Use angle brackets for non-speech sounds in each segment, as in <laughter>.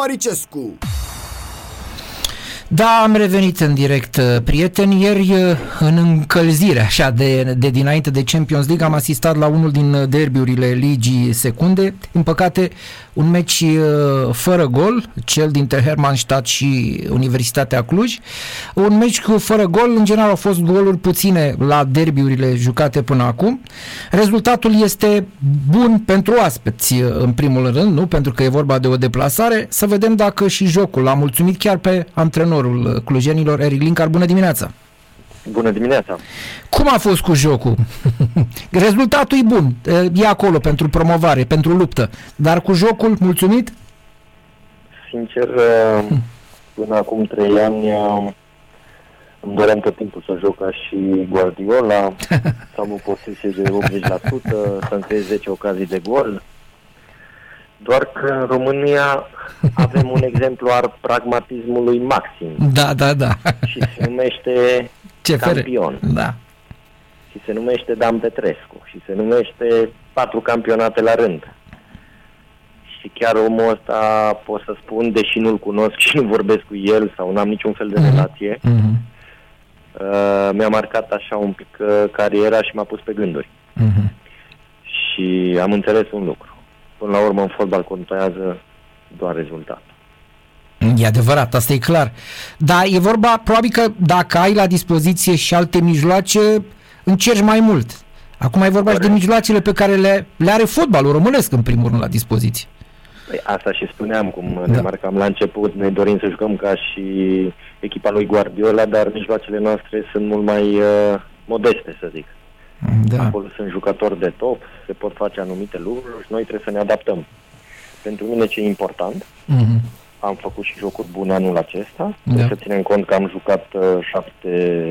Maricescu. Da, am revenit în direct, uh, prieteni. Ieri, uh, în încălzire, așa, de, de dinainte de Champions League, am asistat la unul din uh, derbiurile ligii secunde. În păcate, un meci fără gol, cel dintre Hermannstadt și Universitatea Cluj. Un meci cu fără gol, în general au fost goluri puține la derbiurile jucate până acum. Rezultatul este bun pentru aspeți, în primul rând, nu? Pentru că e vorba de o deplasare. Să vedem dacă și jocul a mulțumit chiar pe antrenor antrenorul clujenilor, Eric Linkar. Bună dimineața! Bună dimineața! Cum a fost cu jocul? <laughs> Rezultatul e bun, e acolo pentru promovare, pentru luptă, dar cu jocul mulțumit? Sincer, până acum trei ani îmi doream tot timpul să joc ca și Guardiola, <laughs> să am o posesie de 80%, să-mi creez 10 ocazii de gol, doar că în România avem un exemplu al pragmatismului maxim. Da, da, da. Și se numește <laughs> Ce campion. Da. Și se numește Dan Petrescu. Și se numește patru campionate la rând. Și chiar omul ăsta pot să spun, deși nu-l cunosc și nu vorbesc cu el sau n-am niciun fel de mm-hmm. relație, mm-hmm. Uh, mi-a marcat așa un pic uh, cariera și m-a pus pe gânduri. Mm-hmm. Și am înțeles un lucru Până la urmă, în fotbal contează doar rezultat. E adevărat, asta e clar. Dar e vorba, probabil că dacă ai la dispoziție și alte mijloace, încerci mai mult. Acum ai vorba și de mijloacele pe care le, le are fotbalul românesc, în primul rând, la dispoziție. Păi asta și spuneam, cum da. ne marcam la început, ne dorim să jucăm ca și echipa lui Guardiola, dar mijloacele noastre sunt mult mai uh, modeste, să zic. Da. Acolo sunt jucători de top, se pot face anumite lucruri și noi trebuie să ne adaptăm. Pentru mine ce e important, mm-hmm. am făcut și jocuri bune anul acesta, da. trebuie să ținem cont că am jucat uh, șapte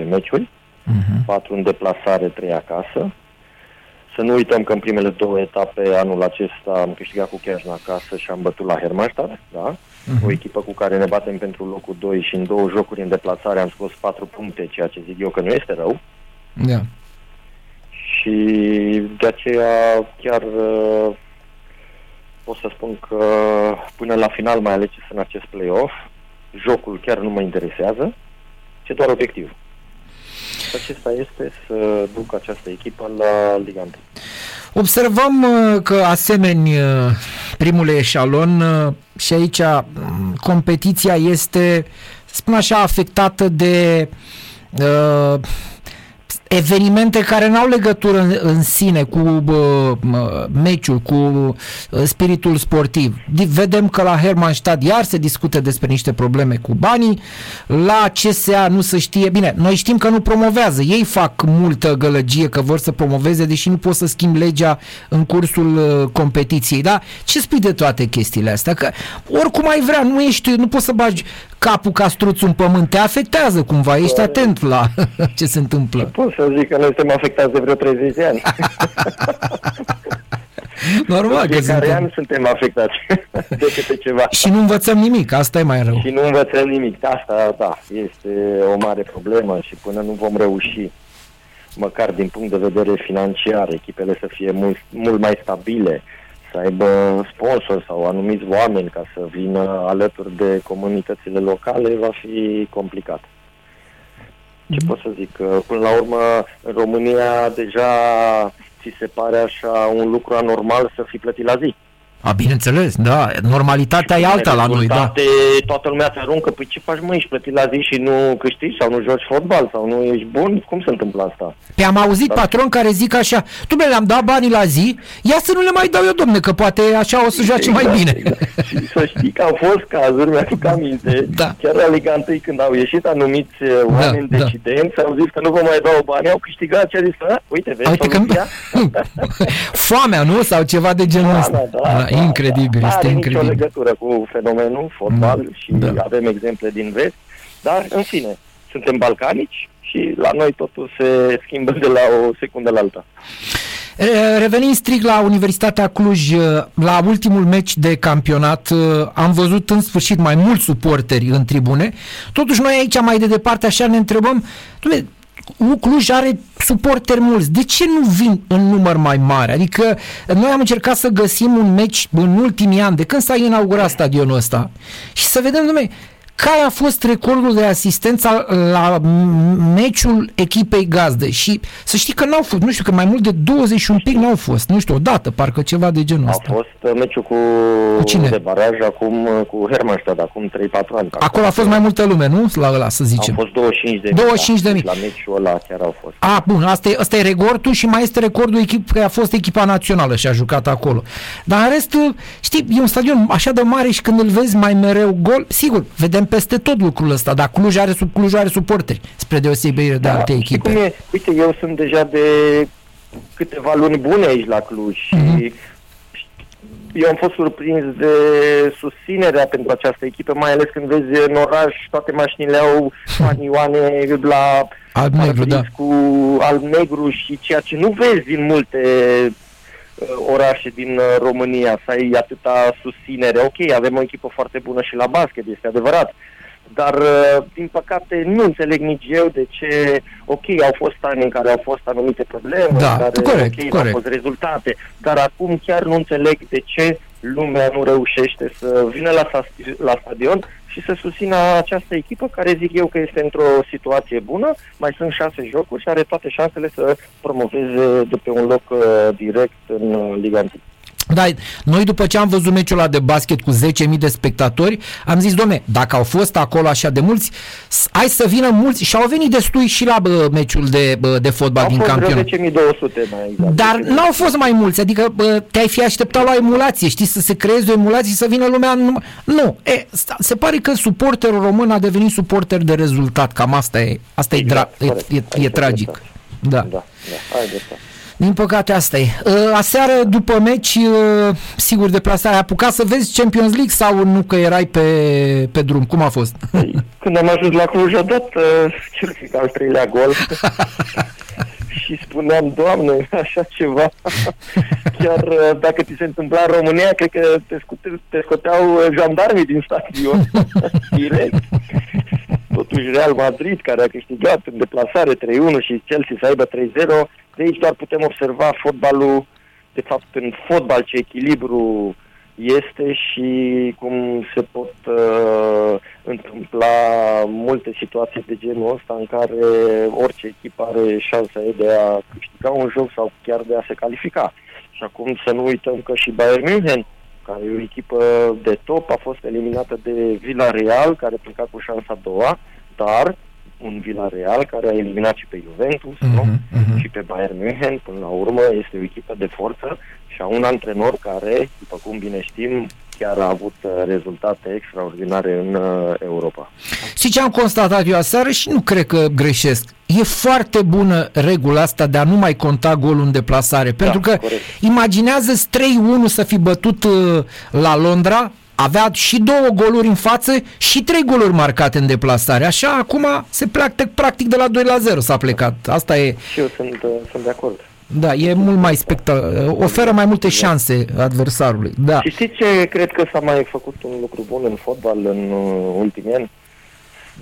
meciuri, mm-hmm. patru în deplasare, trei acasă. Să nu uităm că în primele două etape anul acesta am câștigat cu Chiajna acasă și am bătut la Hermannstadt, da? Uh-huh. O echipă cu care ne batem pentru locul 2 și în două jocuri în deplasare am scos 4 puncte, ceea ce zic eu că nu este rău. Da și de aceea chiar uh, pot să spun că până la final, mai ales în acest play-off, jocul chiar nu mă interesează, ci doar obiectiv. Acesta este să duc această echipă la Liga 1. Observăm uh, că asemeni uh, primul eșalon și aici mm, competiția este, spun așa, afectată de uh, evenimente care n-au legătură în, în sine cu uh, meciul, cu uh, spiritul sportiv. Vedem că la Hermannstadt iar se discută despre niște probleme cu banii, la CSA nu se știe, bine, noi știm că nu promovează, ei fac multă gălăgie că vor să promoveze, deși nu pot să schimb legea în cursul uh, competiției, da? Ce spui de toate chestiile astea? Că oricum ai vrea, nu ești, nu poți să bagi capul ca struțul în pământ, te afectează cumva, ești atent la <laughs> ce se întâmplă. Pot să zic că noi suntem afectați de vreo 30 de ani. <laughs> Normal că suntem. an suntem afectați <laughs> de câte ceva. Și nu învățăm nimic, asta e mai rău. Și nu învățăm nimic, asta, da, este o mare problemă și până nu vom reuși, măcar din punct de vedere financiar, echipele să fie mult, mult mai stabile, să aibă sponsor sau anumiți oameni ca să vină alături de comunitățile locale, va fi complicat. Ce mm-hmm. pot să zic? Până la urmă, în România deja ți se pare așa un lucru anormal să fii plătit la zi. A, bineînțeles, da. Normalitatea e alta la noi, da. Toată lumea se aruncă, păi ce faci mă, ești plătit la zi și nu câștigi sau nu joci fotbal sau nu ești bun? Cum se întâmplă asta? Pe am auzit da. patron care zic așa, tu le-am dat banii la zi, ia să nu le mai dau eu, domne, că poate așa o să joace exact, mai bine. Exact. și să știi că au fost cazuri, mi-aduc aminte, da. chiar la Liga 1 când au ieșit anumiți uh, da, oameni da, decidenți, da. au zis că nu vă mai dau bani, au câștigat și a zis, uite, vezi, uite că... <laughs> Foamea, nu? Sau ceva de genul da, ăsta. Da, da, da, incredibil incredibil, este are incredibil. nicio legătură cu fenomenul fotbal mm, și da. avem exemple din vest, dar în fine, suntem balcanici și la noi totul se schimbă de la o secundă la alta. Revenind strict la Universitatea Cluj, la ultimul meci de campionat am văzut în sfârșit mai mulți suporteri în tribune. Totuși noi aici mai de departe așa ne întrebăm, Cluj are suporteri mulți. De ce nu vin în număr mai mare? Adică noi am încercat să găsim un meci în ultimii ani, de când s-a inaugurat stadionul ăsta, și să vedem, domnule, care a fost recordul de asistență la meciul echipei gazdă și să știi că n-au fost, nu știu, că mai mult de 21 pic n-au fost, nu știu, odată, parcă ceva de genul ăsta. A fost uh, meciul cu, cu cine? de baraj acum, uh, cu Hermannstadt, acum 3-4 ani. Acolo a fost mai multă lume, nu? La ăla, să zicem. Au fost 25 de 25 de mii. La meciul ăla chiar au fost. A, bun, asta e, asta e recordul și mai este recordul echip, că a fost echipa națională și a jucat acolo. Dar în rest, știi, e un stadion așa de mare și când îl vezi mai mereu gol, sigur, vedem peste tot lucrul ăsta, dar Cluj are, sub, Cluj are suporteri, spre deosebire de da, alte echipe. Cum e? Uite, eu sunt deja de câteva luni bune aici la Cluj mm-hmm. și eu am fost surprins de susținerea pentru această echipă, mai ales când vezi în oraș toate mașinile au panioane la alb negru, da. cu alb negru și ceea ce nu vezi în multe Uh, orașe din uh, România, să ai atâta susținere. Ok, avem o echipă foarte bună și la basket, este adevărat, dar uh, din păcate nu înțeleg nici eu de ce, ok, au fost ani în care au fost anumite probleme, da, care, corect, ok, corect. au fost rezultate, dar acum chiar nu înțeleg de ce lumea nu reușește să vină la, la stadion și să susțină această echipă care zic eu că este într-o situație bună, mai sunt șase jocuri și are toate șansele să promoveze de pe un loc uh, direct în uh, Liga 1. Da, noi după ce am văzut meciul ăla de basket cu 10.000 de spectatori, am zis, domne, dacă au fost acolo așa de mulți, hai să vină mulți și au venit destui și la bă, meciul de, bă, de fotbal au din campionat. 10.200 mai exact. Dar n-au fost mai mulți, adică bă, te-ai fi așteptat la emulație, știi, să se creeze o emulație și să vină lumea în... Nu, e, se pare că suporterul român a devenit suporter de rezultat, cam asta e, asta exact, e, dra- e, e, e tragic. Da. Da, da, hai de asta. Din păcate asta e. Ă, aseară după meci, ă, sigur, deplasarea, ai apucat să vezi Champions League sau nu că erai pe, pe drum? Cum a fost? Păi, când am ajuns la Cluj, a dat uh, cel al treilea gol. <laughs> și spuneam, Doamne, așa ceva. <laughs> Chiar dacă ți se întâmpla în România, cred că te, scute, te scoteau jandarmii din stadion <laughs> direct. Totuși Real Madrid, care a câștigat în deplasare 3-1 și Chelsea să aibă 3-0, de aici doar putem observa fotbalul, de fapt în fotbal ce echilibru este și cum se pot uh, întâmpla multe situații de genul ăsta în care orice echipă are șansa de a câștiga un joc sau chiar de a se califica. Și acum să nu uităm că și Bayern München, care e o echipă de top, a fost eliminată de Villarreal, care pleca cu șansa a doua, dar un Villarreal care a eliminat și pe Juventus uh-huh, nu? Uh-huh. și pe Bayern München. Până la urmă este o echipă de forță și a un antrenor care, după cum bine știm, chiar a avut uh, rezultate extraordinare în uh, Europa. Și ce am constatat eu aseară și nu cred că greșesc. E foarte bună regula asta de a nu mai conta golul în deplasare. Da, pentru că corect. imaginează 3-1 să fi bătut uh, la Londra avea și două goluri în față și trei goluri marcate în deplasare. Așa, acum se pleacă practic de la 2 la 0 s-a plecat. Asta e... Și eu sunt, uh, sunt de acord. Da, e mult mai spectaculos. Oferă mai multe șanse adversarului. Da. Și știți ce cred că s-a mai făcut un lucru bun în fotbal în uh, ultimii ani?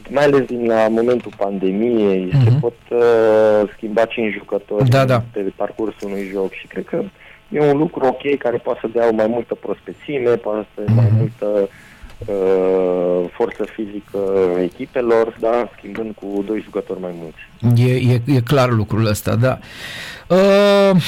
Mai ales din la momentul pandemiei, uh-huh. se pot uh, schimba cinci jucători da, da. pe parcursul unui joc și cred că e un lucru ok care poate să dea mai multă prospețime, poate să dea mai mhm. multă uh, forță fizică echipelor, da, schimbând cu doi jucători mai mulți. E, e, e clar lucrul ăsta, da. Uh,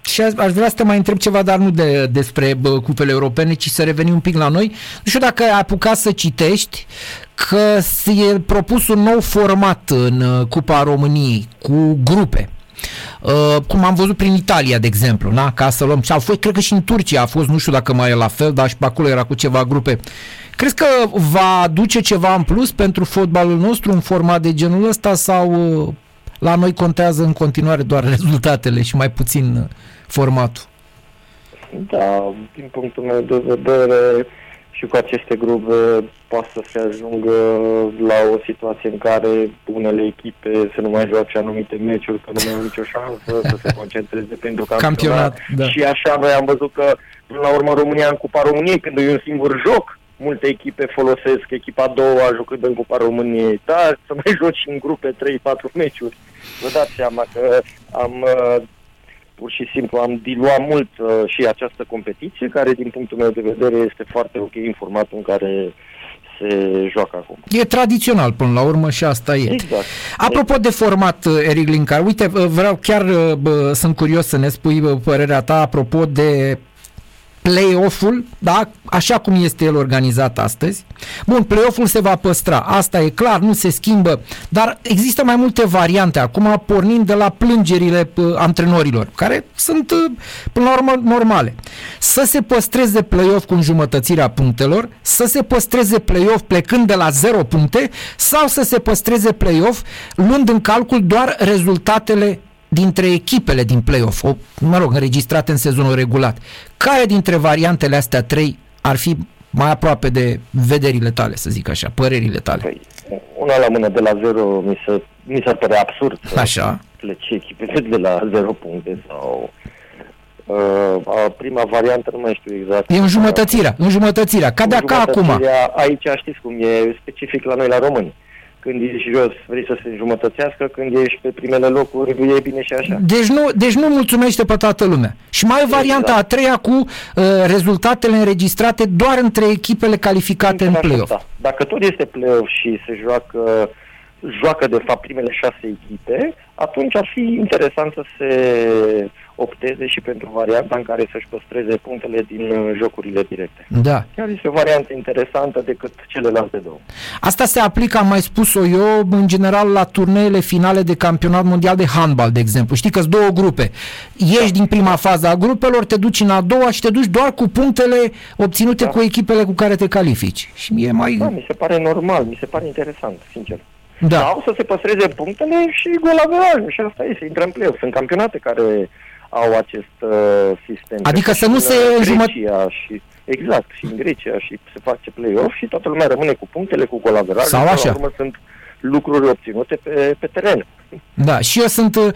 și aș vrea să te mai întreb ceva, dar nu de, despre bă, cupele europene, ci să revenim un pic la noi. Nu știu dacă ai apucat să citești că e propus un nou format în uh, Cupa României cu grupe. Uh, cum am văzut prin Italia, de exemplu, na? ca să luăm. Și a fost, cred că și în Turcia a fost, nu știu dacă mai e la fel, dar și pe acolo era cu ceva grupe. Crezi că va aduce ceva în plus pentru fotbalul nostru în format de genul ăsta sau uh, la noi contează în continuare doar <laughs> rezultatele și mai puțin uh, formatul? Da, din punctul meu de vedere, și cu aceste grupe poate să se ajungă la o situație în care unele echipe să nu mai joace anumite meciuri, că nu mai au nicio șansă să se concentreze pentru campionat. campionat da. Și așa noi am văzut că până la urmă România în Cupa României, când e un singur joc, multe echipe folosesc echipa a doua jucând în Cupa României, dar să mai joci în grupe 3-4 meciuri. Vă dați seama că am uh, pur și simplu am diluat mult uh, și această competiție, care din punctul meu de vedere este foarte ok în formatul în care se joacă acum. E tradițional până la urmă și asta e. Exact. Apropo de format, uh, Eric Linkar, uite, uh, vreau chiar, bă, sunt curios să ne spui părerea ta apropo de play-off-ul, da, așa cum este el organizat astăzi. Bun, play-off-ul se va păstra, asta e clar, nu se schimbă, dar există mai multe variante acum, pornind de la plângerile uh, antrenorilor, care sunt, uh, până la urmă, normale. Să se păstreze play-off cu înjumătățirea punctelor, să se păstreze play-off plecând de la 0 puncte sau să se păstreze play-off luând în calcul doar rezultatele dintre echipele din play-off, o, mă rog, înregistrate în sezonul regulat, care dintre variantele astea trei ar fi mai aproape de vederile tale, să zic așa, părerile tale? Păi, una la mână de la zero mi se, mi se pare absurd să așa. plece echipele de la zero puncte sau Uh, a prima variantă nu mai știu exact. E înjumătățirea, înjumătățirea, ca de ca acum. Aici știți cum e specific la noi la români când ești jos vrei să se înjumătățească, când ești pe primele locuri e bine și așa. Deci nu, deci nu mulțumește pe toată lumea. Și mai e varianta exact. a treia cu uh, rezultatele înregistrate doar între echipele calificate Între în play-off. Da. Dacă tot este play-off și se joacă joacă de fapt primele șase echipe, atunci ar fi interesant să se opteze și pentru varianta în care să-și păstreze punctele din uh, jocurile directe. Da. Chiar este o variantă interesantă decât celelalte două. Asta se aplică, am mai spus-o eu, în general la turneele finale de campionat mondial de handbal, de exemplu. Știi că sunt două grupe. Ieși da. din prima fază a grupelor, te duci în a doua și te duci doar cu punctele obținute da. cu echipele cu care te califici. Și mie mai... Da, mi se pare normal, mi se pare interesant, sincer. Da. Sau să se păstreze punctele și gol averajul și asta e, să intră în play Sunt campionate care au acest uh, sistem. Adică să nu se Grecia și Exact, și în Grecia și se face play-off și toată lumea rămâne cu punctele, cu golaverajul. Sau așa. urmă sunt lucruri obținute pe, pe teren. Da, și eu sunt, uh,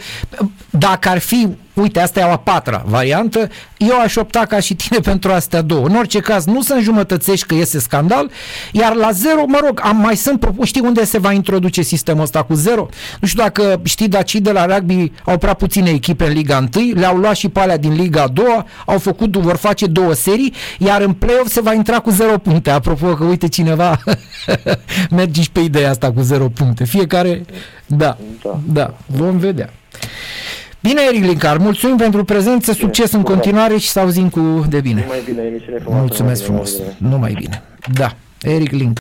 dacă ar fi, uite, asta e a patra variantă, eu aș opta ca și tine <laughs> pentru astea două. În orice caz, nu să înjumătățești că iese scandal, iar la zero, mă rog, am mai sunt propus, știi unde se va introduce sistemul ăsta cu zero? Nu știu dacă știi, dar cei de la rugby au prea puține echipe în Liga 1, le-au luat și pe alea din Liga 2, au făcut, vor face două serii, iar în play-off se va intra cu zero puncte. Apropo că, uite, cineva <laughs> merge și pe ideea asta cu zero puncte. Fiecare, da. da. Da, vom vedea. Bine, Eric Lincar, mulțumim pentru prezență, bine, succes în continuare și să auzim cu de bine. Numai bine, Mulțumesc frumos, numai bine. Da, Eric Lincar.